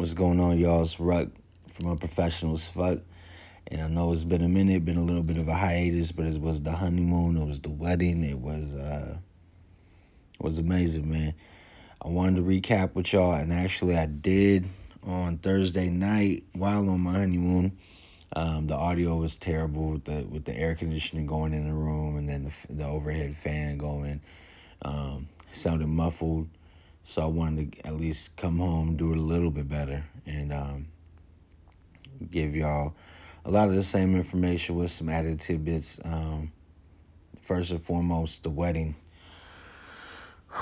What's going on, y'all? It's Ruck from Unprofessionals Fuck. And I know it's been a minute, been a little bit of a hiatus, but it was the honeymoon, it was the wedding, it was uh it was amazing, man. I wanted to recap with y'all, and actually I did on Thursday night while on my honeymoon. Um, the audio was terrible with the with the air conditioning going in the room, and then the, the overhead fan going. Um, sounded muffled. So I wanted to at least come home, do it a little bit better, and um, give y'all a lot of the same information with some added tidbits. Um, first and foremost, the wedding.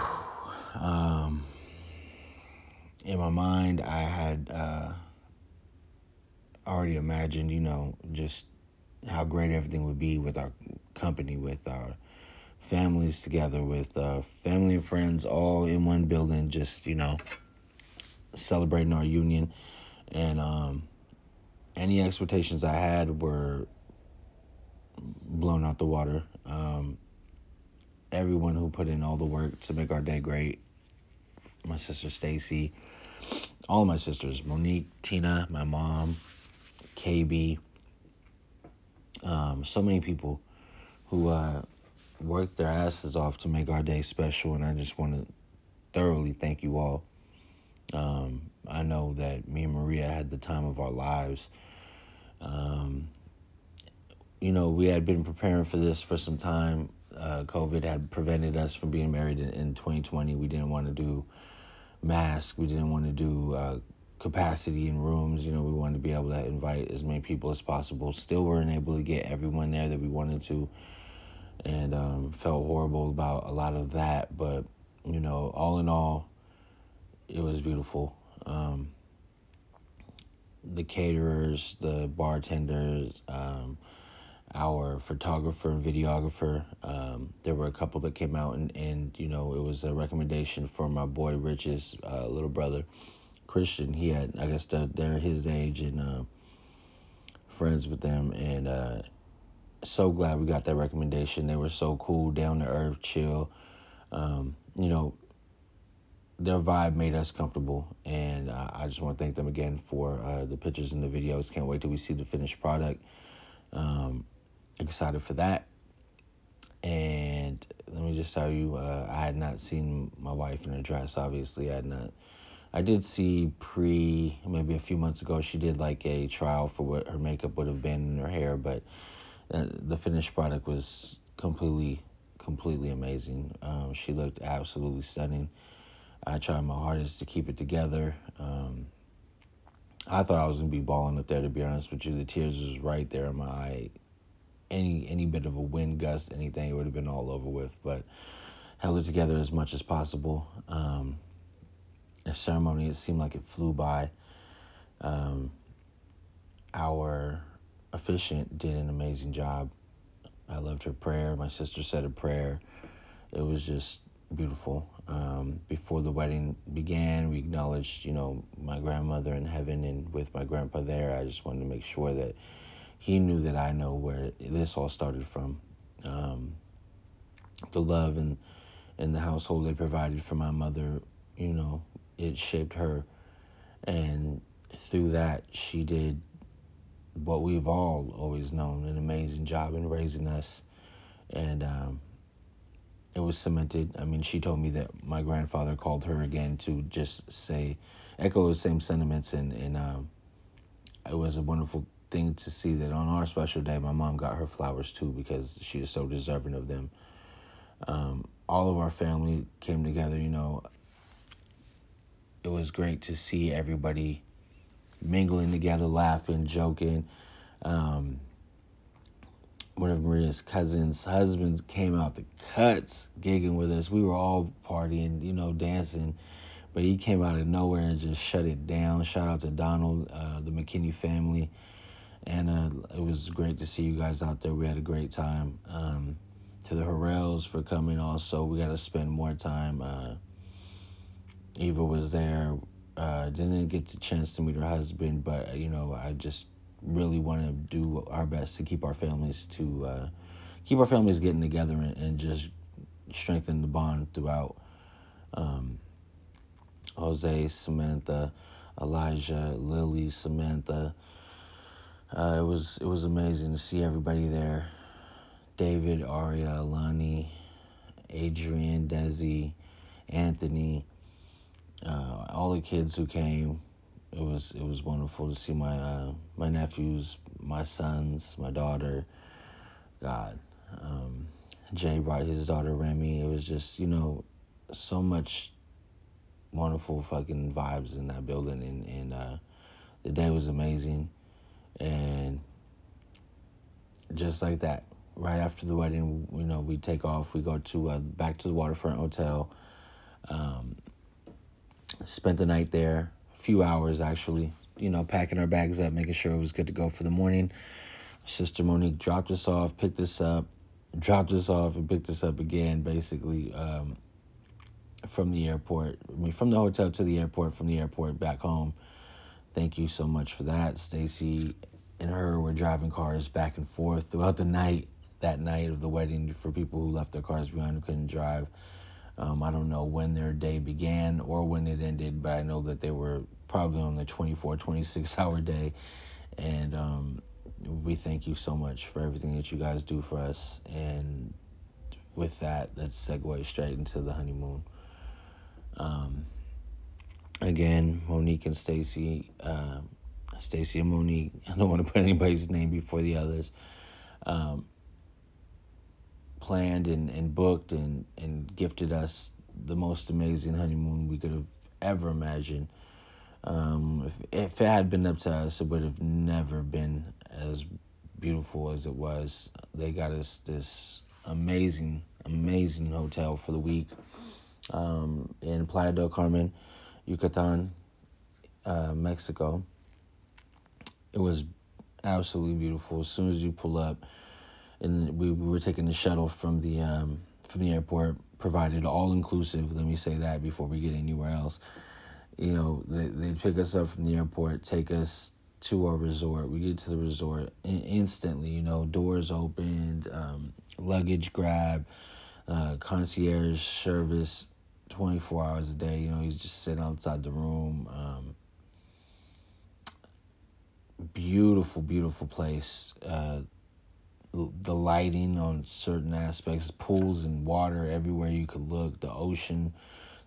Um, in my mind, I had uh, already imagined, you know, just how great everything would be with our company, with our families together with uh, family and friends all in one building, just, you know, celebrating our union. And um, any expectations I had were blown out the water. Um, everyone who put in all the work to make our day great, my sister Stacy, all my sisters, Monique, Tina, my mom, KB, um, so many people who uh, worked their asses off to make our day special, and I just want to thoroughly thank you all. Um, I know that me and Maria had the time of our lives. Um, you know, we had been preparing for this for some time. Uh, COVID had prevented us from being married in, in 2020. We didn't want to do masks. We didn't want to do uh, capacity in rooms. You know, we wanted to be able to invite as many people as possible. Still weren't able to get everyone there that we wanted to and um, felt horrible about a lot of that. But you know, all in all, it was beautiful. Um, the caterers, the bartenders, um, our photographer and videographer. Um, there were a couple that came out, and, and you know, it was a recommendation from my boy Rich's uh, little brother, Christian. He had, I guess, they're, they're his age and uh, friends with them, and uh, so glad we got that recommendation. They were so cool, down to earth, chill. Um, you know, their vibe made us comfortable, and uh, I just want to thank them again for uh, the pictures and the videos. Can't wait till we see the finished product. Um, excited for that. And let me just tell you, uh, I had not seen my wife in a dress. Obviously, I had not. I did see pre maybe a few months ago. She did like a trial for what her makeup would have been in her hair, but the finished product was completely, completely amazing. Um, she looked absolutely stunning. I tried my hardest to keep it together. Um, I thought I was gonna be balling up there. To be honest with you, the tears was right there in my eye. Any any bit of a wind gust, anything, it would have been all over with. But held it together as much as possible. Um, the ceremony, it seemed like it flew by. Um, our officiant did an amazing job. I loved her prayer. My sister said a prayer. It was just beautiful. Um, before the wedding began, we acknowledged, you know, my grandmother in heaven, and with my grandpa there, I just wanted to make sure that he knew that I know where this all started from. Um, the love and and the household they provided for my mother, you know, it shaped her, and through that, she did what we've all always known an amazing job in raising us. And um, it was cemented. I mean, she told me that my grandfather called her again to just say, echo the same sentiments. And, and um, it was a wonderful thing to see that on our special day, my mom got her flowers too because she is so deserving of them. Um, all of our family came together, you know. It was great to see everybody mingling together, laughing, joking. Um, one of Maria's cousins' husbands came out the cuts, gigging with us. We were all partying, you know, dancing, but he came out of nowhere and just shut it down. Shout out to Donald, uh, the McKinney family, and uh, it was great to see you guys out there. We had a great time. Um, to the Harrells for coming. Also, we got to spend more time. Uh, Eva was there. Uh, didn't get the chance to meet her husband, but uh, you know, I just really want to do our best to keep our families to uh, keep our families getting together and, and, just strengthen the bond throughout. Um, Jose, Samantha, Elijah, Lily, Samantha. Uh, it was it was amazing to see everybody there. David, Aria, Alani, Adrian, Desi, Anthony, uh, all the kids who came. It was it was wonderful to see my uh, my nephews, my sons, my daughter. God, um, Jay brought his daughter Remy. It was just you know so much wonderful fucking vibes in that building, and and uh, the day was amazing, and just like that, right after the wedding, you know, we take off. We go to uh, back to the waterfront hotel. Um, spent the night there, a few hours actually. You know, packing our bags up, making sure it was good to go for the morning. Sister Monique dropped us off, picked us up, dropped us off, and picked us up again, basically um, from the airport. I mean, from the hotel to the airport, from the airport back home. Thank you so much for that. Stacy and her were driving cars back and forth throughout the night that night of the wedding for people who left their cars behind who couldn't drive. Um, I don't know when their day began or when it ended, but I know that they were probably on the 24, 26 hour day. And um, we thank you so much for everything that you guys do for us. And with that, let's segue straight into the honeymoon. Um, again, Monique and Stacy, uh, Stacy and Monique. I don't want to put anybody's name before the others. Um, planned and, and booked and, and gifted us the most amazing honeymoon we could have ever imagined. Um, if, if it had been up to us, it would have never been as beautiful as it was. They got us this amazing, amazing hotel for the week um, in Playa del Carmen, Yucatan, uh, Mexico. It was absolutely beautiful. As soon as you pull up, and we, we were taking the shuttle from the um, from the airport, provided all inclusive. Let me say that before we get anywhere else. You know, they they pick us up from the airport, take us to our resort. We get to the resort and instantly. You know, doors opened, um, luggage grab, uh, concierge service, twenty four hours a day. You know, he's just sitting outside the room. Um, beautiful, beautiful place. Uh, the lighting on certain aspects, pools and water everywhere you could look, the ocean,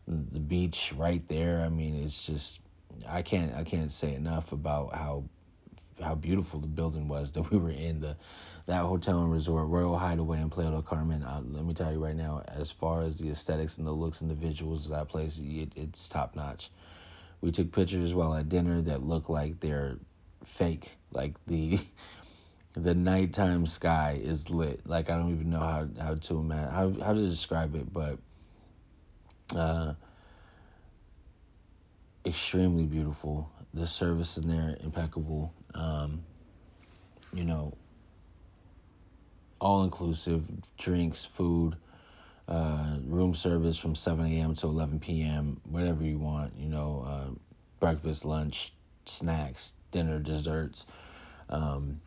the beach right there. I mean, it's just I can't I can't say enough about how how beautiful the building was that we were in the that hotel and resort Royal Hideaway in Playa del Carmen. Uh, let me tell you right now, as far as the aesthetics and the looks and the visuals of that place, it, it's top notch. We took pictures while at dinner that look like they're fake, like the the nighttime sky is lit. Like I don't even know how how to imagine how how to describe it, but uh, extremely beautiful. The service in there impeccable. Um, you know, all inclusive drinks, food, uh, room service from 7 a.m. to 11 p.m. Whatever you want. You know, uh, breakfast, lunch, snacks, dinner, desserts. Um,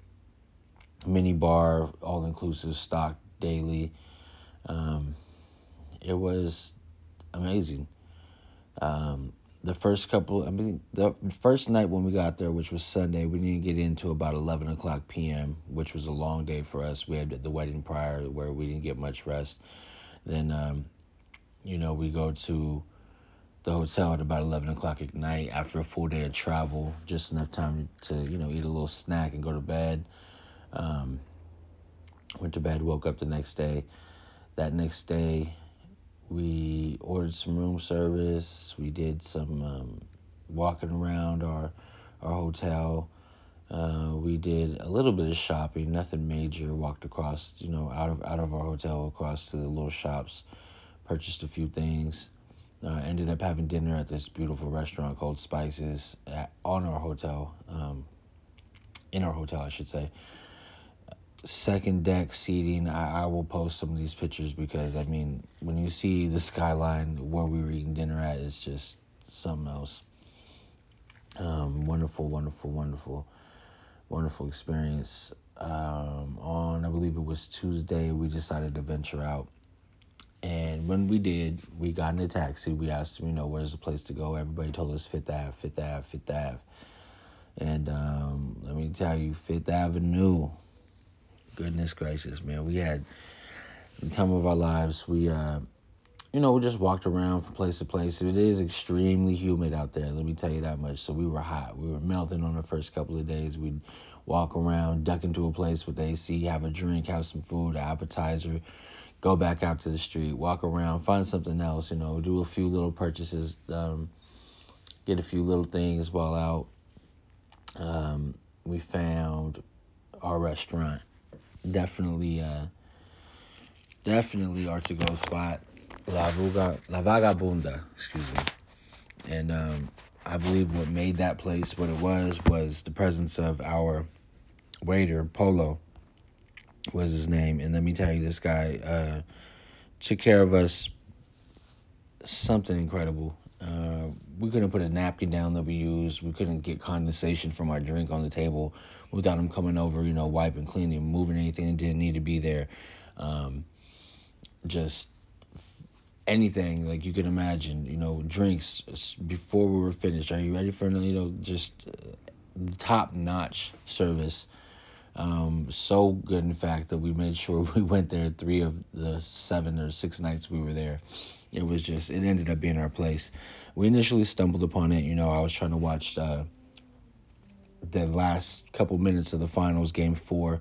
mini bar, all inclusive, stock daily. Um, it was amazing. Um, the first couple, I mean, the first night when we got there, which was Sunday, we didn't get into about 11 o'clock p.m., which was a long day for us. We had the wedding prior where we didn't get much rest. Then, um, you know, we go to the hotel at about 11 o'clock at night after a full day of travel, just enough time to, you know, eat a little snack and go to bed. Um, went to bed, woke up the next day. That next day, we ordered some room service. We did some um, walking around our our hotel. Uh, we did a little bit of shopping, nothing major. Walked across, you know, out of out of our hotel across to the little shops, purchased a few things. Uh, ended up having dinner at this beautiful restaurant called Spices at, on our hotel, um, in our hotel, I should say second deck seating. I, I will post some of these pictures because I mean, when you see the skyline where we were eating dinner at, it's just something else. Um, wonderful, wonderful, wonderful, wonderful experience. Um, on I believe it was Tuesday, we decided to venture out And when we did, we got in a taxi. We asked them, you know, where's the place to go? Everybody told us Fifth Ave, Fifth Ave, Fifth Ave. And um, let me tell you, Fifth Avenue. Goodness gracious, man. We had the time of our lives. We, uh, you know, we just walked around from place to place. It is extremely humid out there. Let me tell you that much. So we were hot. We were melting on the first couple of days. We'd walk around, duck into a place with AC, have a drink, have some food, appetizer, go back out to the street, walk around, find something else. You know, do a few little purchases, um, get a few little things while out. Um, we found our restaurant. Definitely, uh, definitely our to go spot. La, Vuga, La Vagabunda, excuse me. And um, I believe what made that place what it was was the presence of our waiter, Polo, was his name. And let me tell you, this guy uh, took care of us something incredible. Uh, we couldn't put a napkin down that we used. We couldn't get condensation from our drink on the table without him coming over, you know, wiping, cleaning, moving anything that didn't need to be there. Um, just anything like you can imagine, you know, drinks before we were finished. Are you ready for you know just uh, top notch service? Um, so good, in fact, that we made sure we went there three of the seven or six nights we were there. It was just, it ended up being our place. We initially stumbled upon it. You know, I was trying to watch uh, the last couple minutes of the finals. Game four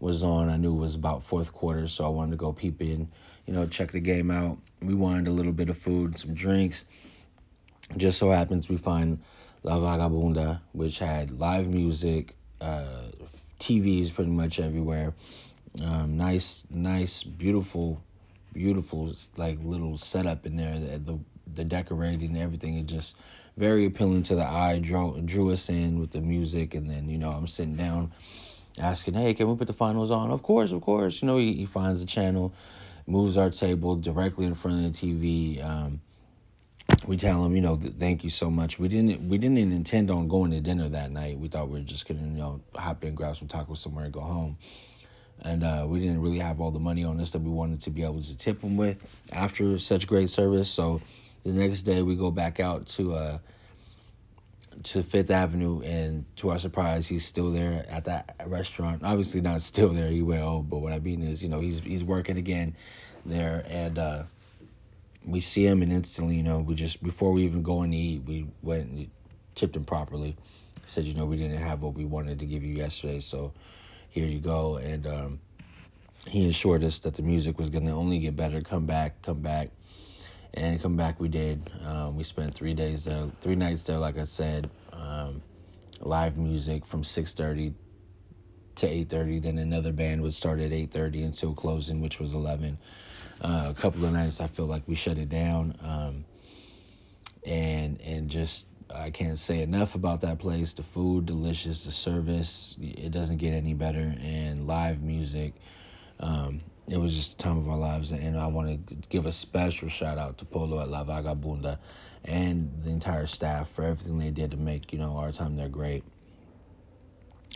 was on. I knew it was about fourth quarter, so I wanted to go peep in, you know, check the game out. We wanted a little bit of food, some drinks. Just so happens we find La Vagabunda, which had live music, uh, TVs pretty much everywhere. Um, nice, nice, beautiful, beautiful like little setup in there. The the, the decorating, everything is just very appealing to the eye. Drew drew us in with the music, and then you know I'm sitting down asking, hey, can we put the finals on? Of course, of course. You know, he, he finds the channel, moves our table directly in front of the TV. Um, we tell him, you know, thank you so much. We didn't we didn't intend on going to dinner that night. We thought we were just gonna, you know, hop in, grab some tacos somewhere, and go home. And uh, we didn't really have all the money on us that we wanted to be able to tip him with after such great service. So the next day we go back out to uh to Fifth Avenue, and to our surprise, he's still there at that restaurant. Obviously, not still there. He went home, but what I mean is, you know, he's he's working again there, and uh, we see him, and instantly, you know, we just before we even go in to eat, we went and tipped him properly. Said, you know, we didn't have what we wanted to give you yesterday, so here you go. And um, he assured us that the music was gonna only get better. Come back, come back, and come back. We did. Um, we spent three days there, three nights there, like I said. Um, live music from 6:30 to 8:30. Then another band would start at 8:30 until closing, which was 11. Uh, a couple of nights I feel like we shut it down, um, and and just I can't say enough about that place. The food delicious, the service it doesn't get any better, and live music. Um, it was just the time of our lives, and I want to give a special shout out to Polo at La Vagabunda and the entire staff for everything they did to make you know our time there great.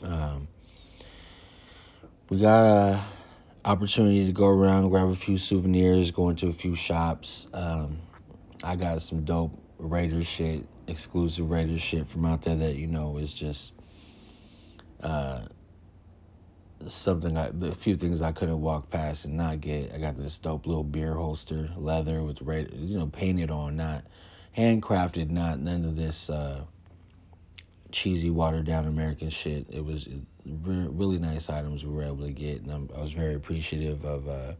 Um, we got a opportunity to go around, grab a few souvenirs, go into a few shops. Um, I got some dope Raiders shit, exclusive Raiders shit from out there that you know is just uh, something. I, a few things I couldn't walk past and not get. I got this dope little beer holster, leather with red, you know, painted on, not handcrafted, not none of this. Uh, cheesy, watered down American shit. It was really nice items we were able to get, and I'm, i was very appreciative of uh,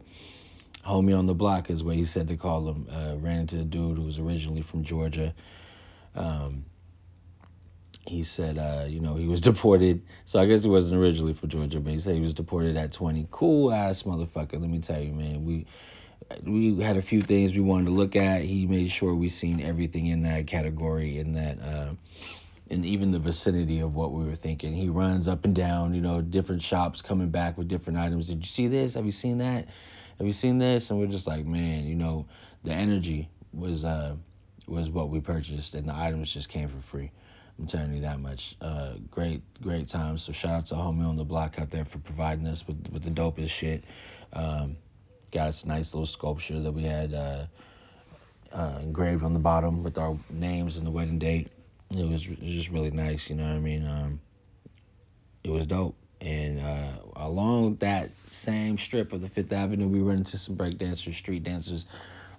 homie on the block, is what he said to call him. Uh, ran into a dude who was originally from Georgia. Um, he said, uh, you know, he was deported. So I guess he wasn't originally from Georgia, but he said he was deported at 20. Cool ass motherfucker. Let me tell you, man. We we had a few things we wanted to look at. He made sure we seen everything in that category, in that. Uh, and even the vicinity of what we were thinking. He runs up and down, you know, different shops coming back with different items. Did you see this? Have you seen that? Have you seen this? And we're just like, man, you know, the energy was uh was what we purchased, and the items just came for free. I'm telling you that much. Uh, great, great time. So shout out to homie on the block out there for providing us with with the dopest shit. Um, got this nice little sculpture that we had uh, uh, engraved on the bottom with our names and the wedding date. It was, it was just really nice, you know what I mean? Um, it was dope. And uh, along that same strip of the Fifth Avenue, we run into some break dancers, street dancers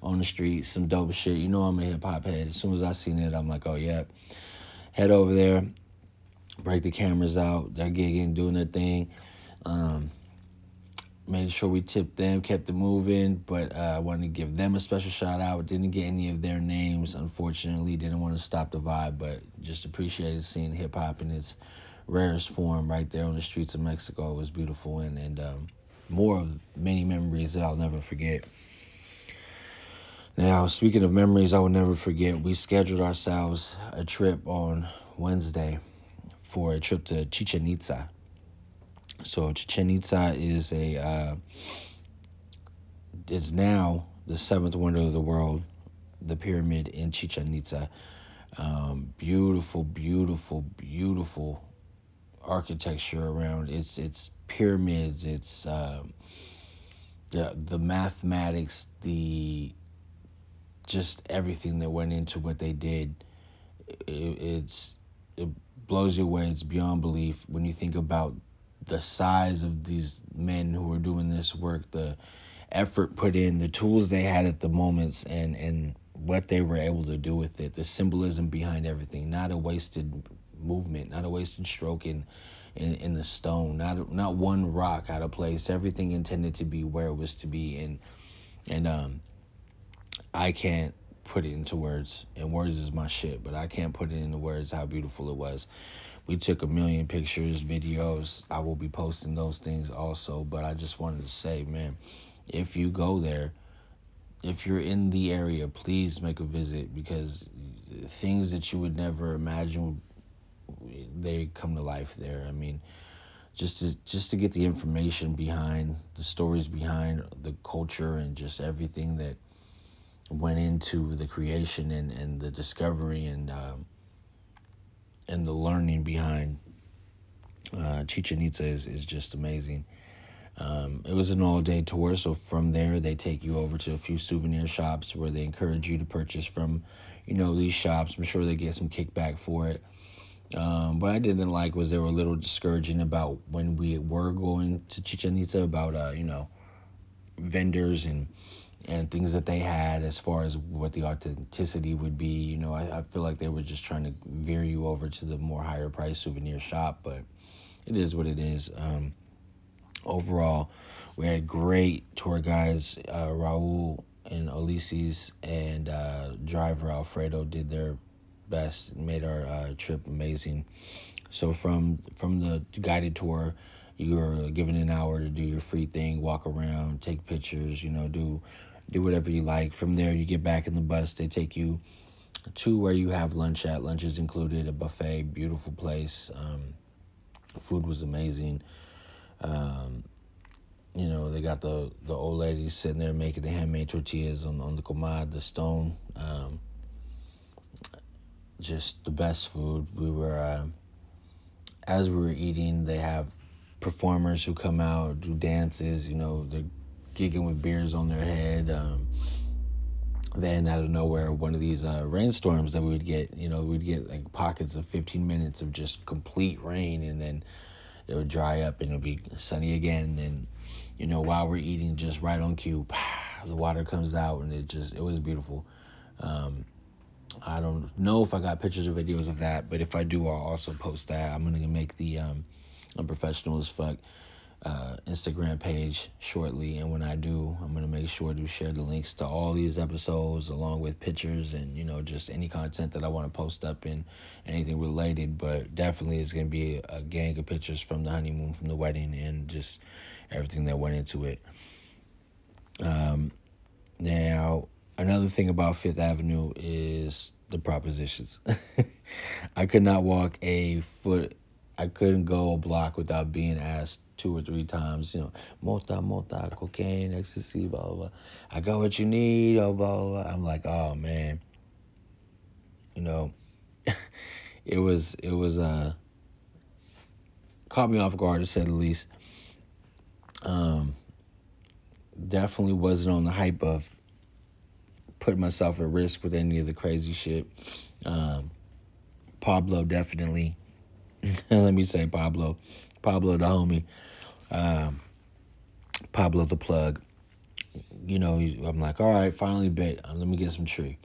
on the street, some dope shit. You know I'm a hip hop head. As soon as I seen it, I'm like, oh yeah. Head over there, break the cameras out. They're gigging, doing their thing. Um, made sure we tipped them, kept it moving, but uh, I wanted to give them a special shout out. Didn't get any of their names, unfortunately. Didn't want to stop the vibe, but just appreciated seeing hip hop in its rarest form right there on the streets of Mexico. It was beautiful and and um, more of many memories that I'll never forget. Now, speaking of memories I will never forget, we scheduled ourselves a trip on Wednesday for a trip to Chichen Itza. So Chichen Itza is a uh, is now the seventh wonder of the world, the pyramid in Chichen Itza. Um, beautiful, beautiful, beautiful architecture around. It's it's pyramids. It's um, the the mathematics, the just everything that went into what they did. It, it's it blows you away. It's beyond belief when you think about the size of these men who were doing this work, the effort put in, the tools they had at the moments, and and what they were able to do with it, the symbolism behind everything, not a wasted movement, not a wasted stroke in in, in the stone, not not one rock out of place, everything intended to be where it was to be, and and um, I can't put it into words, and words is my shit, but I can't put it into words how beautiful it was. We took a million pictures, videos. I will be posting those things also, but I just wanted to say, man, if you go there, if you're in the area, please make a visit because things that you would never imagine they come to life there. I mean, just to just to get the information behind the stories behind the culture and just everything that went into the creation and, and the discovery and um, and the learning behind uh, Chichen Itza is, is just amazing. Um, it was an all day tour, so from there they take you over to a few souvenir shops where they encourage you to purchase from, you know, these shops. I'm sure they get some kickback for it. Um, what I didn't like was they were a little discouraging about when we were going to Chichen Itza about, uh, you know, vendors and and things that they had as far as what the authenticity would be. You know, I, I feel like they were just trying to veer you over to the more higher price souvenir shop, but it is what it is. Um, overall, we had great tour guides. Uh, Raul and Ulysses and uh, driver Alfredo did their best, made our uh, trip amazing. So from from the guided tour, you were given an hour to do your free thing, walk around, take pictures, you know, do do whatever you like. From there, you get back in the bus. They take you to where you have lunch at. Lunch is included, a buffet, beautiful place. Um, food was amazing. Um, you know, they got the, the old ladies sitting there making the handmade tortillas on, on the comal, the stone. Um, just the best food. We were, uh, as we were eating, they have performers who come out, do dances, you know, they're gigging with beers on their head. Um, then out of nowhere, one of these uh, rainstorms that we would get, you know, we'd get like pockets of 15 minutes of just complete rain, and then it would dry up and it would be sunny again. And you know, while we're eating, just right on cue, the water comes out, and it just it was beautiful. Um, I don't know if I got pictures or videos of that, but if I do, I'll also post that. I'm gonna make the um, unprofessional as fuck uh, Instagram page shortly, and when I do, I'm gonna make sure to share the links to all these episodes along with pictures and you know just any content that I want to post up in anything related. But definitely, it's gonna be a gang of pictures from the honeymoon, from the wedding, and just everything that went into it. Um, now another thing about Fifth Avenue is the propositions. I could not walk a foot. I couldn't go a block without being asked two or three times, you know, mota, mota, cocaine, ecstasy, blah, blah, blah. I got what you need, oh, blah, blah, blah. I'm like, oh, man. You know, it was, it was, uh, caught me off guard to say the least. Um, definitely wasn't on the hype of putting myself at risk with any of the crazy shit. Um, Pablo definitely. let me say Pablo, Pablo the homie, um, Pablo the plug. You know, I'm like, all right, finally bet. Uh, let me get some tree.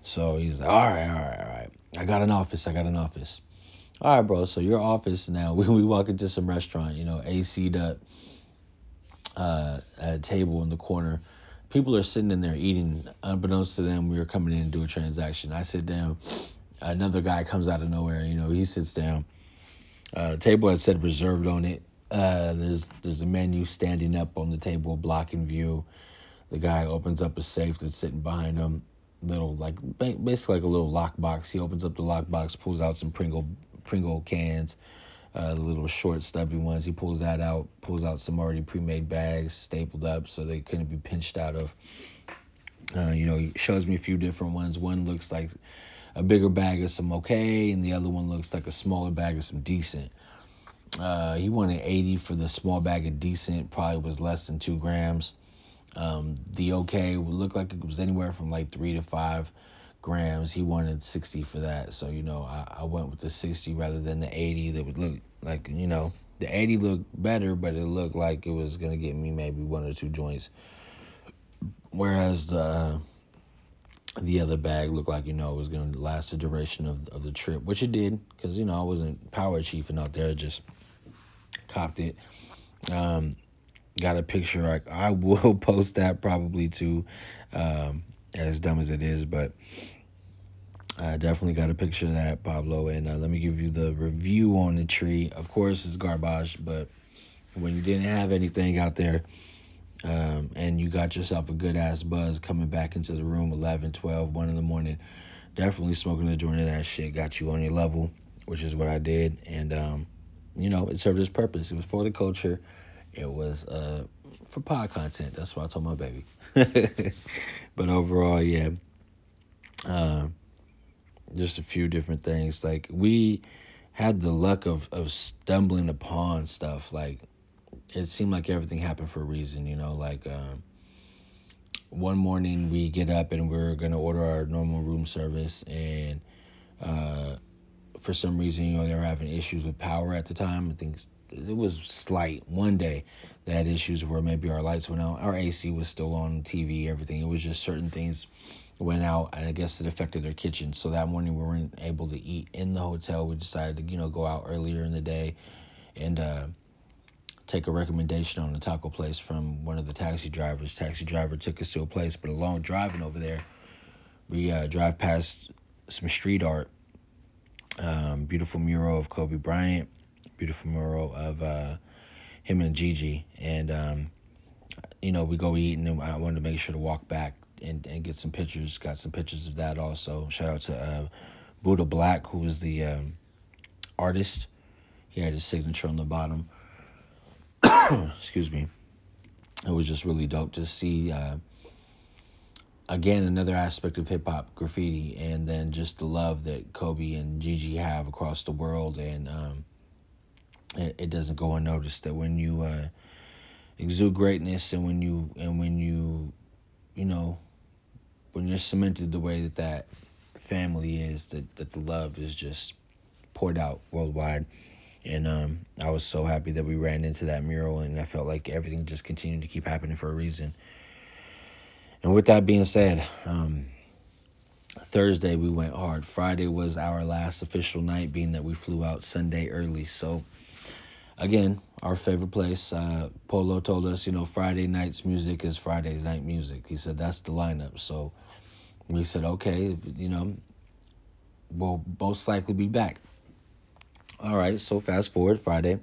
So he's like, all right, all right, all right. I got an office. I got an office. All right, bro. So your office now. We we walk into some restaurant. You know, AC'd up. Uh, a table in the corner. People are sitting in there eating. Unbeknownst to them, we were coming in to do a transaction. I sit down. Another guy comes out of nowhere. You know, he sits down. Uh, table had said reserved on it. Uh, there's there's a menu standing up on the table, blocking view. The guy opens up a safe that's sitting behind him. Little like basically like a little lockbox. He opens up the lockbox, pulls out some Pringle Pringle cans, uh, little short stubby ones. He pulls that out, pulls out some already pre-made bags, stapled up so they couldn't be pinched out of. Uh, you know, he shows me a few different ones. One looks like a bigger bag of some okay, and the other one looks like a smaller bag of some decent. Uh, he wanted 80 for the small bag of decent, probably was less than two grams. Um, the okay would look like it was anywhere from like three to five grams. He wanted 60 for that. So, you know, I, I went with the 60 rather than the 80 that would look like, you know, the 80 looked better, but it looked like it was going to get me maybe one or two joints. Whereas the the other bag looked like, you know, it was going to last the duration of, of the trip, which it did because, you know, I wasn't power chiefing out there, just copped it. Um, got a picture. I, I will post that probably too. Um, as dumb as it is, but I definitely got a picture of that, Pablo. And uh, let me give you the review on the tree. Of course, it's garbage, but when you didn't have anything out there um, and you got yourself a good ass buzz coming back into the room 11, 12, 1 in the morning, definitely smoking a joint of that shit got you on your level, which is what I did. And, um, you know, it served its purpose. It was for the culture. It was uh, for pod content. That's what I told my baby. but overall, yeah. Uh, just a few different things. Like we had the luck of of stumbling upon stuff. Like it seemed like everything happened for a reason. You know, like. Um, one morning we get up and we're gonna order our normal room service and uh, for some reason you know they were having issues with power at the time I think it was slight. One day had issues where maybe our lights went out, our AC was still on TV, everything. It was just certain things went out, and I guess it affected their kitchen. So that morning we weren't able to eat in the hotel. We decided to you know go out earlier in the day and uh, take a recommendation on a taco place from one of the taxi drivers. Taxi driver took us to a place, but along driving over there, we uh, drive past some street art. Um, beautiful mural of Kobe Bryant beautiful mural of uh, him and Gigi, and um, you know we go eat, and I wanted to make sure to walk back and, and get some pictures. Got some pictures of that also. Shout out to uh, Buddha Black, who was the um, artist. He had his signature on the bottom. Excuse me. It was just really dope to see. Uh, again, another aspect of hip hop graffiti, and then just the love that Kobe and Gigi have across the world, and um, it, it doesn't go unnoticed that when you uh, exude greatness and when you and when you you know when you're cemented the way that that family is that that the love is just poured out worldwide and um, I was so happy that we ran into that mural and I felt like everything just continued to keep happening for a reason and with that being said um, Thursday we went hard Friday was our last official night being that we flew out Sunday early so again, our favorite place. Uh, Polo told us, you know, Friday night's music is Friday's night music. He said that's the lineup. So we said, okay, you know, we'll most likely be back. All right, so fast forward Friday.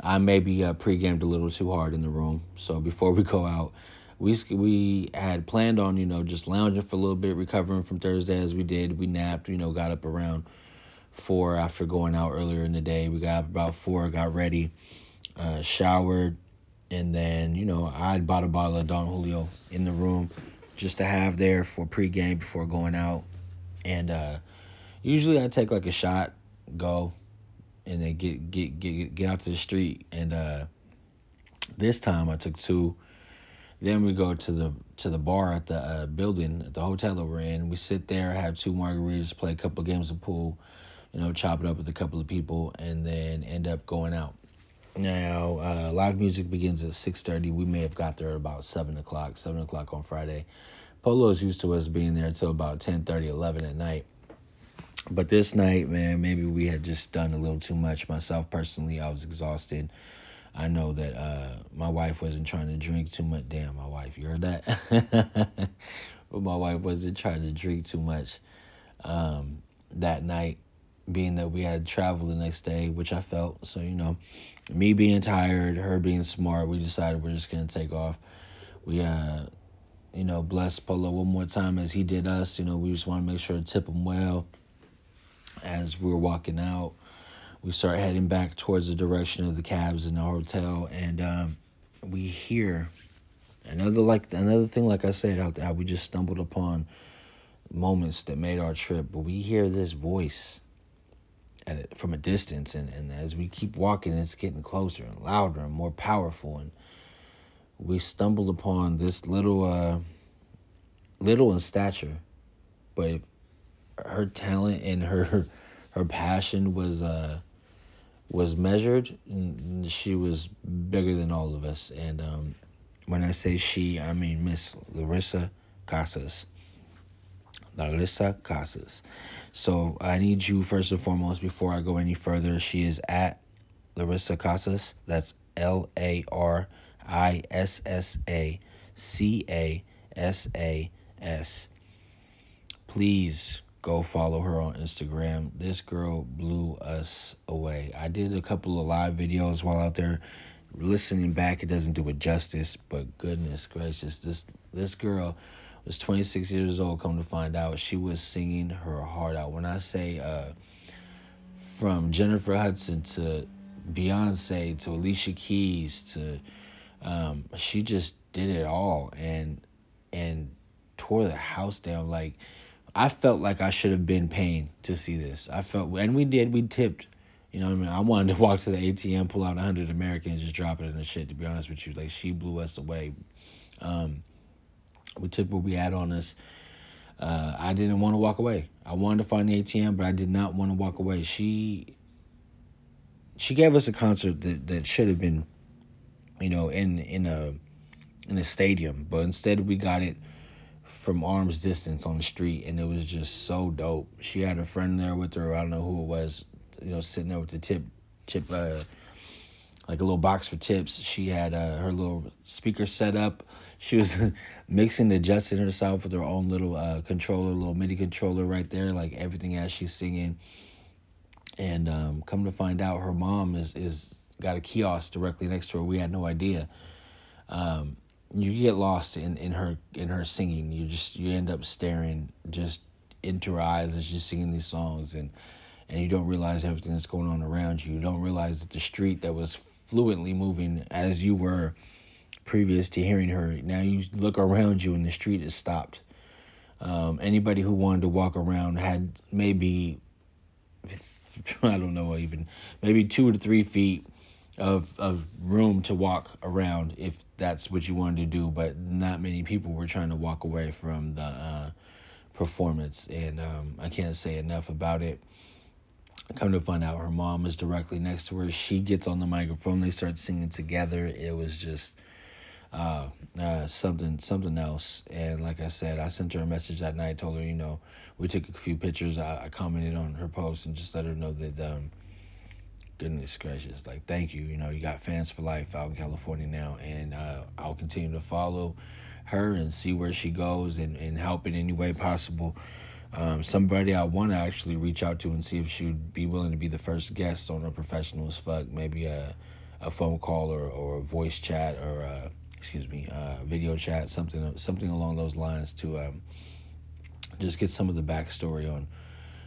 I maybe uh, pre-gamed a little too hard in the room. So before we go out, we we had planned on you know just lounging for a little bit, recovering from Thursday as we did. We napped, you know, got up around four after going out earlier in the day. We got up about four, got ready, uh, showered, and then you know I bought a bottle of Don Julio in the room just to have there for pre-game before going out. And uh, usually I take like a shot, go, and then get get get get out to the street. And uh, this time I took two. Then we go to the to the bar at the uh, building at the hotel that we're in. We sit there, have two margaritas, play a couple games of pool, you know, chop it up with a couple of people, and then end up going out. Now, uh, live music begins at 6:30. We may have got there about seven o'clock, seven o'clock on Friday. Polo is used to us being there until about 10:30, 11 at night. But this night, man, maybe we had just done a little too much. Myself personally, I was exhausted. I know that uh, my wife wasn't trying to drink too much. Damn, my wife, you heard that? but my wife wasn't trying to drink too much um, that night, being that we had travel the next day, which I felt. So, you know, me being tired, her being smart, we decided we're just going to take off. We, uh, you know, blessed Polo one more time as he did us. You know, we just want to make sure to tip him well as we were walking out we start heading back towards the direction of the cabs in the hotel, and um, we hear another like another thing. Like I said, how, how we just stumbled upon moments that made our trip, but we hear this voice at it from a distance, and, and as we keep walking, it's getting closer and louder and more powerful, and we stumbled upon this little uh, little in stature, but her talent and her her passion was uh was measured. She was bigger than all of us. And um, when I say she, I mean Miss Larissa Casas. Larissa Casas. So I need you first and foremost before I go any further. She is at Larissa Casas. That's L A R I S S A C A S A S. Please go follow her on Instagram. This girl blew us away. I did a couple of live videos while out there listening back. It doesn't do it justice, but goodness gracious, this this girl was 26 years old. Come to find out, she was singing her heart out. When I say uh, from Jennifer Hudson to Beyonce to Alicia Keys to um, she just did it all and and tore the house down like I felt like I should have been paying to see this. I felt, and we did. We tipped. You know what I mean? I wanted to walk to the ATM, pull out a hundred Americans, just drop it in the shit. To be honest with you, like she blew us away. Um, we took what we had on us. Uh, I didn't want to walk away. I wanted to find the ATM, but I did not want to walk away. She she gave us a concert that, that should have been, you know, in in a in a stadium, but instead we got it from arm's distance on the street, and it was just so dope. She had a friend there with her. I don't know who it was. You know, sitting there with the tip, tip, uh, like a little box for tips. She had uh, her little speaker set up. She was mixing, adjusting herself with her own little uh, controller, little MIDI controller right there, like everything as she's singing. And um, come to find out, her mom is is got a kiosk directly next to her. We had no idea. Um, you get lost in, in her in her singing. You just you end up staring just into her eyes as she's singing these songs and and you don't realize everything that's going on around you. You don't realize that the street that was fluently moving as you were previous to hearing her. Now you look around you and the street is stopped. Um, anybody who wanted to walk around had maybe I don't know even maybe two to three feet of of room to walk around if that's what you wanted to do, but not many people were trying to walk away from the uh, performance, and um, I can't say enough about it. Come to find out, her mom is directly next to her. She gets on the microphone. They start singing together. It was just uh, uh, something something else. And like I said, I sent her a message that night. Told her, you know, we took a few pictures. I, I commented on her post and just let her know that um, goodness gracious, like thank you. You know, you got fans for life out in California now, and uh, I'll continue to follow her and see where she goes and, and help in any way possible. Um, somebody I want to actually reach out to and see if she would be willing to be the first guest on a professional as fuck, maybe a a phone call or, or a voice chat or uh, excuse me, uh, video chat, something something along those lines to um, just get some of the backstory on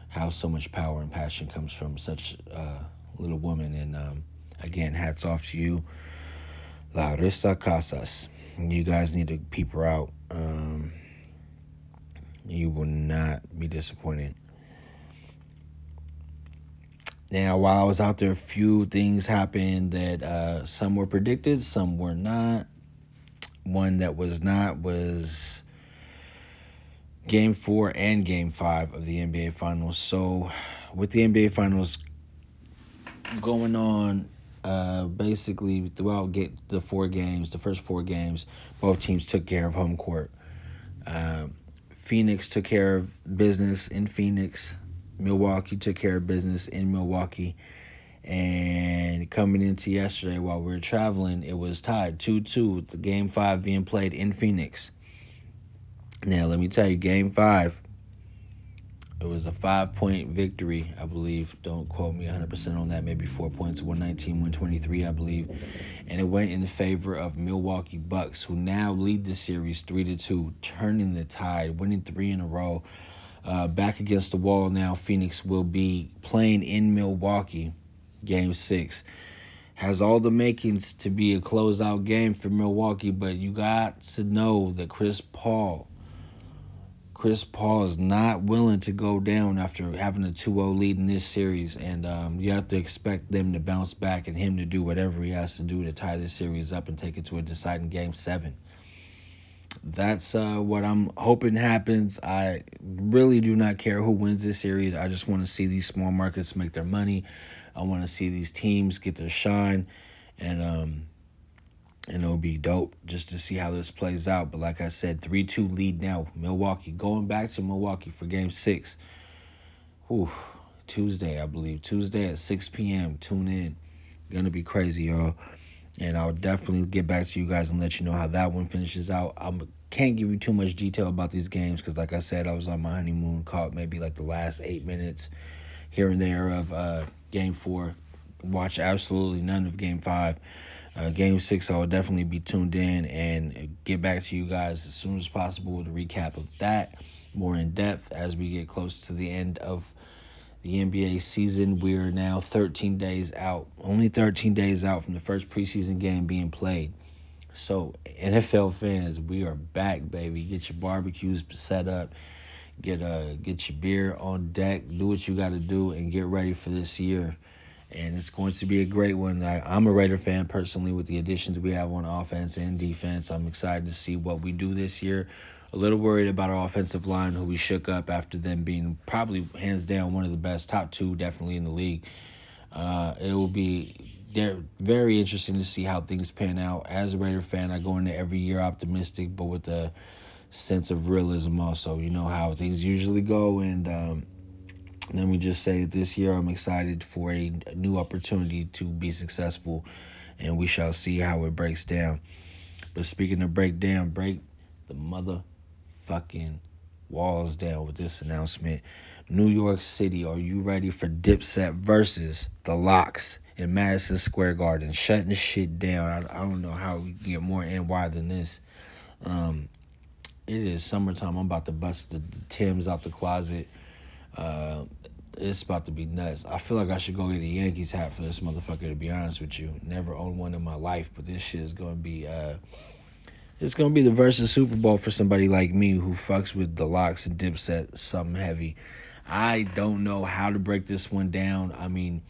how so much power and passion comes from such uh, little woman. And um, again, hats off to you, Larissa Casas. You guys need to peep her out. Um, you will not be disappointed. Now, while I was out there, a few things happened that uh, some were predicted, some were not. one that was not was game four and game five of the NBA Finals. So, with the NBA Finals going on uh, basically throughout get the four games, the first four games, both teams took care of home court. Uh, Phoenix took care of business in Phoenix. Milwaukee took care of business in Milwaukee. And coming into yesterday while we were traveling, it was tied 2 2 with the game five being played in Phoenix. Now, let me tell you, game five, it was a five point victory, I believe. Don't quote me 100% on that. Maybe four points, 119, 123, I believe. And it went in favor of Milwaukee Bucks, who now lead the series 3 to 2, turning the tide, winning three in a row. Uh, back against the wall now, Phoenix will be playing in Milwaukee game six. Has all the makings to be a closeout game for Milwaukee, but you got to know that Chris Paul, Chris Paul is not willing to go down after having a 2-0 lead in this series, and um, you have to expect them to bounce back and him to do whatever he has to do to tie this series up and take it to a deciding game seven. That's uh, what I'm hoping happens. I really do not care who wins this series. I just want to see these small markets make their money. I want to see these teams get their shine, and um, and it'll be dope just to see how this plays out. But like I said, three two lead now. Milwaukee going back to Milwaukee for Game Six. Whew, Tuesday I believe Tuesday at 6 p.m. Tune in. Gonna be crazy, y'all. And I'll definitely get back to you guys and let you know how that one finishes out. I can't give you too much detail about these games because, like I said, I was on my honeymoon, caught maybe like the last eight minutes here and there of uh, game four. Watch absolutely none of game five. Uh, game six, I will definitely be tuned in and get back to you guys as soon as possible with a recap of that more in depth as we get close to the end of the NBA season. We are now 13 days out, only 13 days out from the first preseason game being played. So, NFL fans, we are back, baby. Get your barbecues set up get uh get your beer on deck, do what you got to do, and get ready for this year. And it's going to be a great one. I, I'm a Raider fan personally with the additions we have on offense and defense. I'm excited to see what we do this year. A little worried about our offensive line, who we shook up after them being probably hands down one of the best, top two definitely in the league. Uh, it will be very interesting to see how things pan out. As a Raider fan, I go into every year optimistic, but with a sense of realism also. You know how things usually go, and um, let me just say this year I'm excited for a, new opportunity to be successful, and we shall see how it breaks down. But speaking of break down, break the motherfucking walls down with this announcement. New York City, are you ready for Dipset versus the LOX in Madison Square Garden? Shutting shit down. I, I don't know how we get more NY than this. Um, it is summertime. I'm about to bust the, the Tim's out the closet. Uh, it's about to be nuts. I feel like I should go get a Yankees hat for this motherfucker. To be honest with you, never owned one in my life, but this shit is gonna be. Uh, it's gonna be the Verzuz Super Bowl for somebody like me who fucks with the LOX and Dipset something heavy. I don't know how to break this one down. I mean,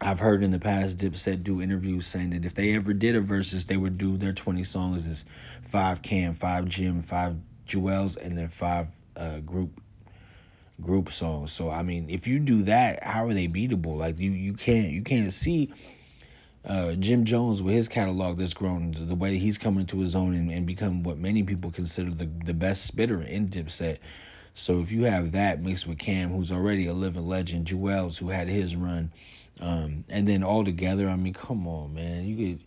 I've heard in the past Dipset do interviews saying that if they ever did a Verzuz, they would do their 20 songs as five Cam, five Jim, five Juelz, and then five uh, group group songs. So I mean, if you do that, how are they beatable? Like you you can't you can't see uh, Jim Jones with his catalog that's grown the way he's coming to his own and, and become what many people consider the the best spitter in Dipset. So if you have that mixed with Cam, who's already a living legend, Juelz, who had his run um, and then all together, I mean, come on, man. You could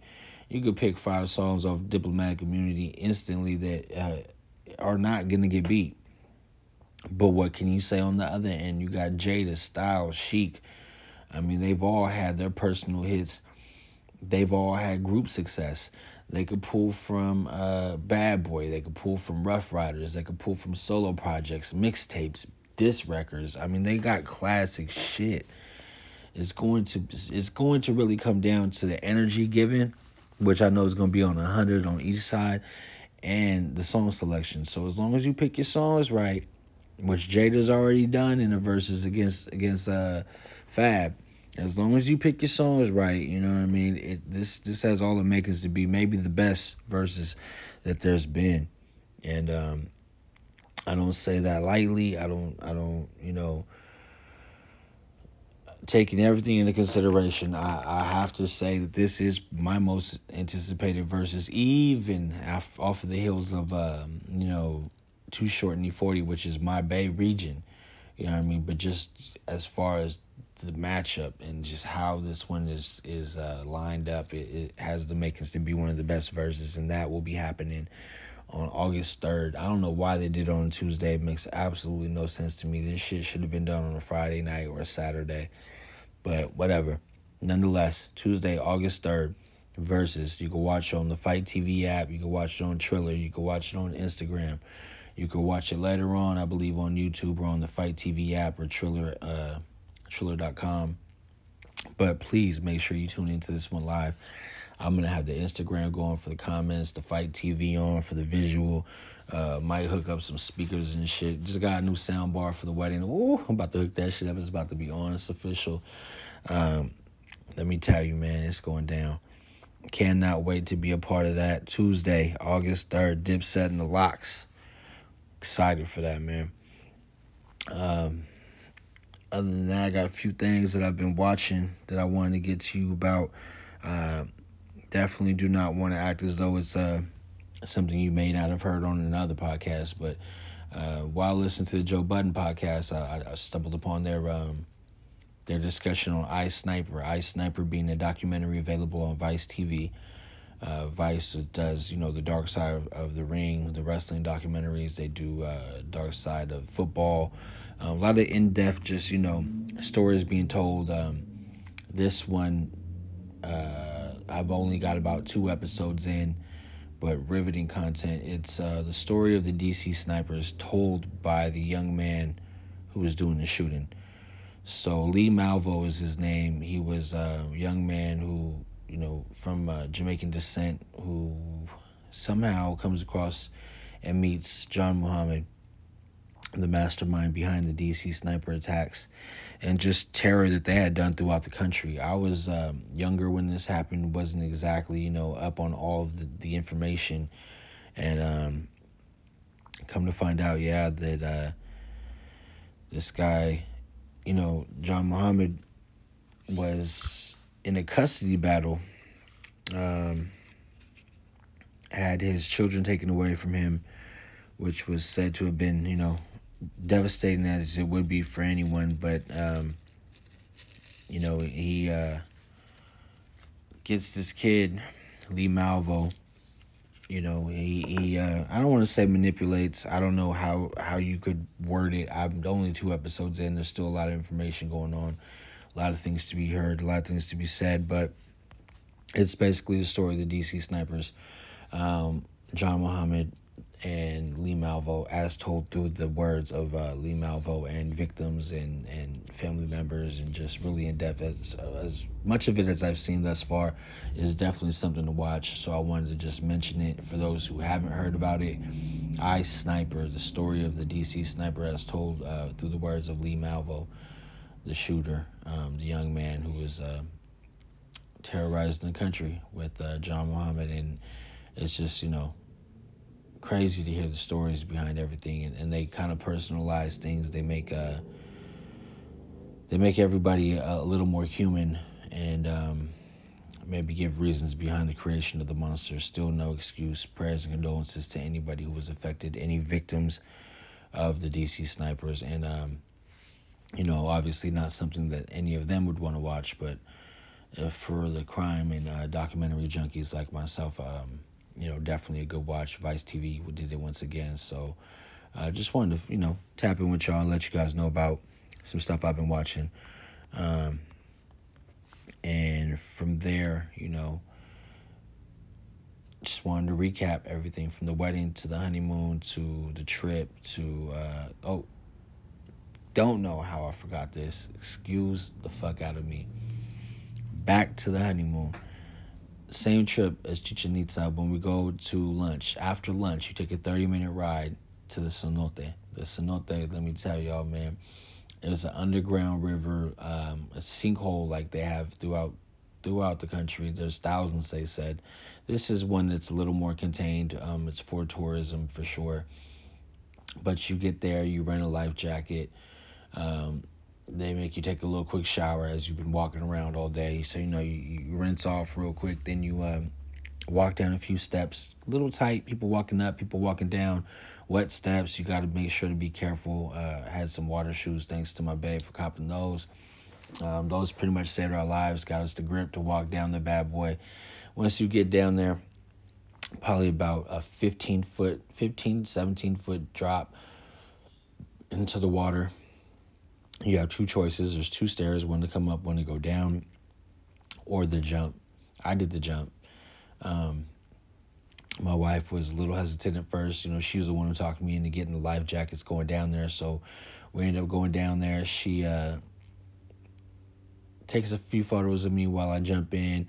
you could pick five songs off Diplomatic Immunity instantly that uh, are not gonna get beat. But what can you say on the other end? You got Jada, Styles, Sheek. I mean, they've all had their personal hits. They've all had group success. They could pull from uh, Bad Boy. They could pull from Ruff Ryders. They could pull from solo projects, mixtapes, disc records. I mean, they got classic shit. It's going to it's going to really come down to the energy given, which I know is going to be on a hundred on each side, and the song selection. So as long as you pick your songs right, which Jada's already done in the Verzuz against against uh Fab, As long as you pick your songs right, you know what I mean. It this this has all the makings to be maybe the best Verzuz that there's been, and um, I don't say that lightly. I don't I don't you know taking everything into consideration, I, I have to say that this is my most anticipated Verzuz, even off of the heels of um, you know Too Short and E-40, which is my Bay region. You know what I mean? But just as far as the matchup and just how this one is is uh, lined up, it, it has the makings to be one of the best Verzuz, and that will be happening on August 3rd. I don't know why they did it on Tuesday. It makes absolutely no sense to me. This shit should have been done on a Friday night or a Saturday. But whatever. Nonetheless, Tuesday, August 3rd, Verzuz. You can watch it on the FITE TV app. You can watch it on Triller. You can watch it on Instagram. You can watch it later on, I believe, on YouTube or on the FITE TV app or Triller, uh, Triller.com. But please make sure you tune into this one live. I'm gonna have the Instagram going for the comments, the FITE TV on for the visual. Uh, might hook up some speakers and shit. Just got a new sound bar for the wedding. Ooh, I'm about to hook that shit up. It's about to be on. It's official. Um, let me tell you, man, it's going down. Cannot wait to be a part of that Tuesday, August 3rd. Dipset and the LOX. Excited for that, man. Um, other than that, I got a few things that I've been watching that I wanted to get to you about. Uh, definitely do not want to act as though it's uh, something you may not have heard on another podcast. But uh, while listening to the Joe Budden podcast, I, I stumbled upon their um, their discussion on I Sniper. I Sniper being a documentary available on Vice TV. Uh, Vice does, you know, the dark side of, of, the ring, the wrestling documentaries. They do uh, dark side of football. Um, a lot of in-depth, just you know, stories being told. Um, this one, uh, I've only got about two episodes in, but riveting content. It's uh, the story of the DC snipers told by the young man who was doing the shooting. So Lee Malvo is his name. He was a young man who, you know, from uh, Jamaican descent, who somehow comes across and meets John Muhammad, the mastermind behind the DC sniper attacks and just terror that they had done throughout the country. I was um, younger when this happened, wasn't exactly you know up on all of the, the information, and um, come to find out, yeah, that uh, this guy, you know, John Muhammad, was in a custody battle. Um, had his children taken away from him, which was said to have been, you know, devastating as it would be for anyone, but um, you know he uh, gets this kid Lee Malvo. You know he he uh, I don't want to say manipulates. I don't know how how you could word it. I'm only two episodes in. There's still a lot of information going on, a lot of things to be heard, a lot of things to be said, but it's basically the story of the DC snipers. Um, John Muhammad and Lee Malvo, as told through the words of uh, Lee Malvo and victims and, and family members, and just really in depth. As, as much of it as I've seen thus far is definitely something to watch. So I wanted to just mention it for those who haven't heard about it. I Sniper, the story of the DC sniper, as told uh, through the words of Lee Malvo, the shooter, um, the young man who was uh, terrorizing the country with uh, John Muhammad, and it's just you know crazy to hear the stories behind everything, and, and they kind of personalize things. They make uh, they make everybody a, little more human, and um, maybe give reasons behind the creation of the monster. Still no excuse. Prayers and condolences to anybody who was affected, any victims of the DC snipers, and um, you know, obviously not something that any of them would want to watch, but uh, for the crime and uh, documentary junkies like myself, um, you know, definitely a good watch. Vice TV did it once again. So I uh, just wanted to, you know, tap in with y'all and let you guys know about some stuff I've been watching. Um, and from there, you know, just wanted to recap everything from the wedding to the honeymoon to the trip to, uh, oh, don't know how I forgot this. Excuse the fuck out of me. Back to the honeymoon same trip as Chichen Itza, when we go to lunch, after lunch, you take a 30 minute ride to the cenote. The cenote, let me tell y'all, man, It was an underground river, um, a sinkhole like they have throughout throughout the country. There's thousands, they said. This is one that's a little more contained. Um, it's for tourism for sure. But you get there, you rent a life jacket. Um, they make you take a little quick shower as you've been walking around all day. So you know you, you rinse off real quick. Then you um, walk down a few steps, a little tight. People walking up, people walking down. Wet steps. You got to make sure to be careful. Uh, had some water shoes. Thanks to my babe for copping those. Um, those pretty much saved our lives. Got us the grip to walk down the bad boy. Once you get down there, probably about a 15 foot, 15, 17 foot drop into the water you have two choices. There's two stairs, one to come up, one to go down, or the jump. I did the jump. Um, my wife was a little hesitant at first. You know, she was the one who talked me into getting the life jackets going down there. So we ended up going down there. She uh, takes a few photos of me while I jump in.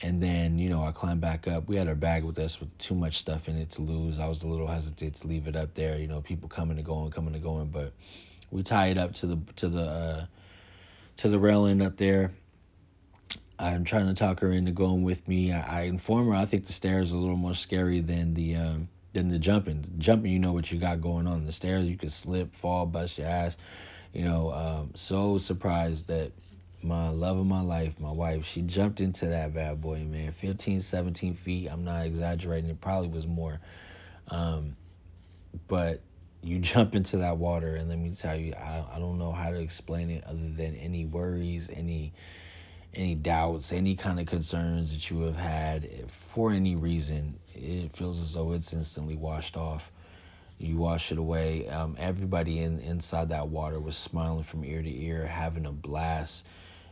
And then, you know, I climb back up. We had our bag with us with too much stuff in it to lose. I was a little hesitant to leave it up there. You know, people coming and going, coming and going. But we tie it up to the to the uh, to the railing up there. I'm trying to talk her into going with me. I, I inform her I think the stairs are a little more scary than the um, than the jumping. Jumping, you know what you got going on. The stairs, you could slip, fall, bust your ass. You know, um, so surprised that my love of my life, my wife, she jumped into that bad boy, man. 15, 17 feet. I'm not exaggerating. It probably was more. Um, but you jump into that water and let me tell you I, I don't know how to explain it other than any worries any any doubts any kind of concerns that you have had for any reason it feels as though it's instantly washed off. You wash it away. Um, everybody in inside that water was smiling from ear to ear having a blast.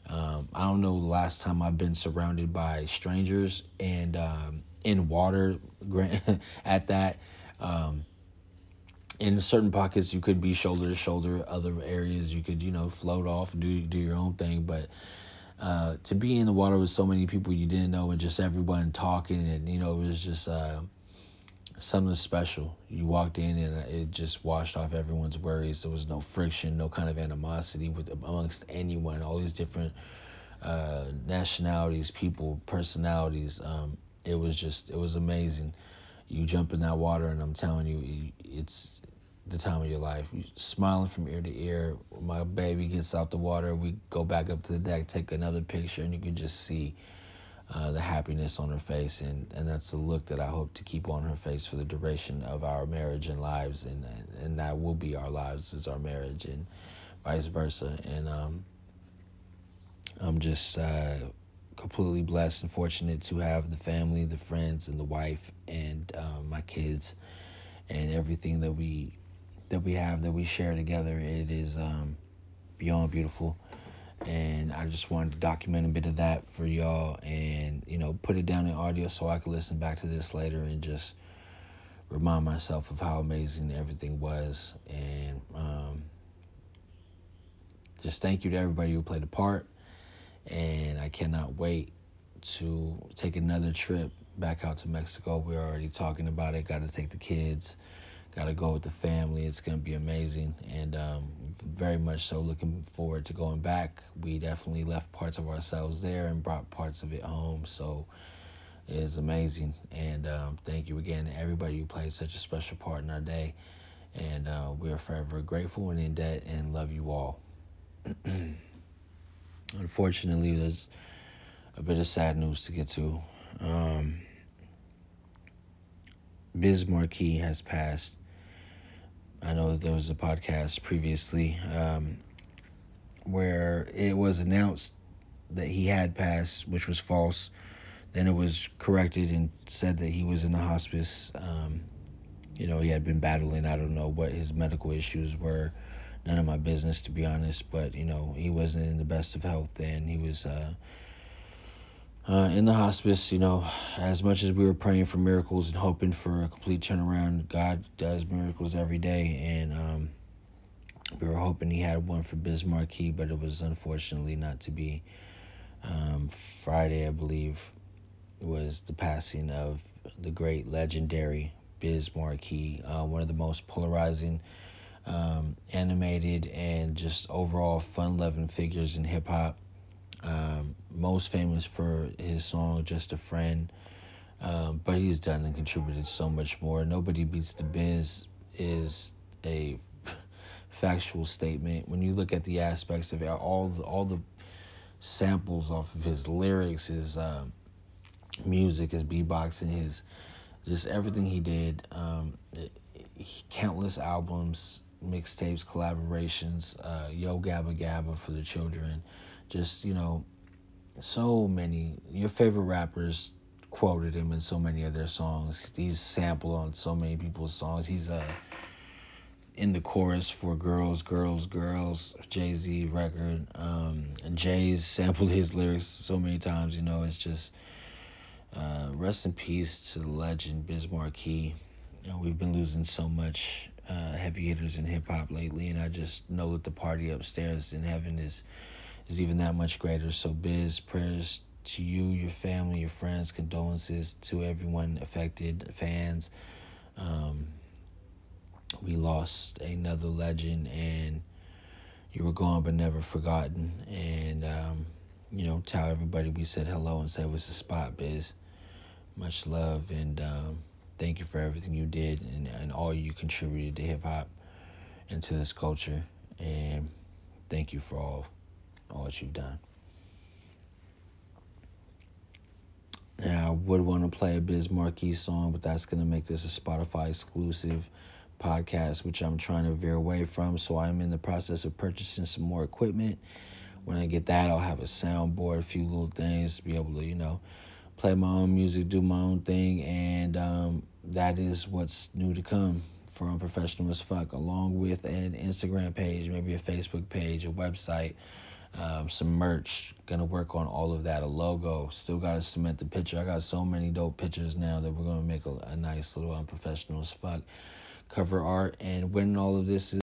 Um, i don't know the last time i've been surrounded by strangers and um, in water at that um, in certain pockets you could be shoulder to shoulder other areas you could you know float off do do your own thing but uh, to be in the water with so many people you didn't know and just everyone talking and you know it was just uh, something special. You walked in and it just washed off everyone's worries. There was no friction no kind of animosity with amongst anyone all these different uh, nationalities people personalities. Um, it was just it was amazing you jump in that water and I'm telling you it's the time of your life. You're smiling from ear to ear. My baby gets out the water. We go back up to the deck, take another picture, and you can just see uh, the happiness on her face, and and that's the look that I hope to keep on her face for the duration of our marriage and lives, and and that will be our lives is our marriage, and vice versa. And um, I'm just uh, completely blessed and fortunate to have the family, the friends, and the wife, and um, my kids, and everything that we that we have that we share together. It is um, beyond beautiful. And I just wanted to document a bit of that for y'all and, you know, put it down in audio so I can listen back to this later and just remind myself of how amazing everything was. And um, just thank you to everybody who played a part. And I cannot wait to take another trip back out to Mexico. We're already talking about it. Got to take the kids got to go with the family. It's going to be amazing, and um, very much so looking forward to going back. We definitely left parts of ourselves there and brought parts of it home, so it is amazing. And um, thank you again to everybody who played such a special part in our day. And uh, we are forever grateful and in debt and love you all. Unfortunately, there's a bit of sad news to get to. Um, Biz Markie has passed. I know that there was a podcast previously um, where it was announced that he had passed, which was false. Then it was corrected and said that he was in the hospice. Um, you know, he had been battling. I don't know what his medical issues were. None of my business, to be honest. But you know, he wasn't in the best of health then. He was. Uh, uh, in the hospice, you know, as much as we were praying for miracles and hoping for a complete turnaround, God does miracles every day, and um, we were hoping He had one for Biz Markie, but it was unfortunately not to be. Um, Friday, I believe, was the passing of the great legendary Biz Markie, uh, one of the most polarizing um, animated and just overall fun-loving figures in hip hop. Um, most famous for his song "Just a Friend," um, but he's done and contributed so much more. Nobody beats the biz is a factual statement. When you look at the aspects of it, all the, all the samples off of his lyrics, his uh, music, his beatboxing, his just everything he did. Um, countless albums, mixtapes, collaborations, uh, Yo Gabba Gabba for the children, just you know, so many. Your favorite rappers quoted him in so many of their songs. He's sampled on so many people's songs. He's uh in the chorus for Girls, Girls, Girls, Jay Z record. Um, and Jay's sampled his lyrics so many times, you know, it's just uh, rest in peace to the legend Biz Markie. You know, we've been losing so much uh, heavy hitters in hip hop lately, and I just know that the party upstairs in heaven is is even that much greater. So, Biz, prayers to you, your family, your friends, condolences to everyone affected, fans. Um, we lost another legend, and you were gone but never forgotten. And um, you know, tell everybody we said hello and said it was the spot, Biz. Much love and um, thank you for everything you did and, and all you contributed to hip hop and to this culture. And thank you for all all that you've done. Now, I would want to play a Biz Markie song, but that's going to make this a Spotify exclusive podcast, which I'm trying to veer away from. So I'm in the process of purchasing some more equipment. When I get that, I'll have a soundboard, a few little things to be able to, you know, play my own music, do my own thing, and um, that is what's new to come for Unprofessional as Fuck, along with an Instagram page, maybe a Facebook page, a website, um, some merch. Gonna work on all of that. A logo. Still gotta cement the picture. I got so many dope pictures now that we're gonna make a, a nice little Unprofessional as Fuck cover art. And when all of this is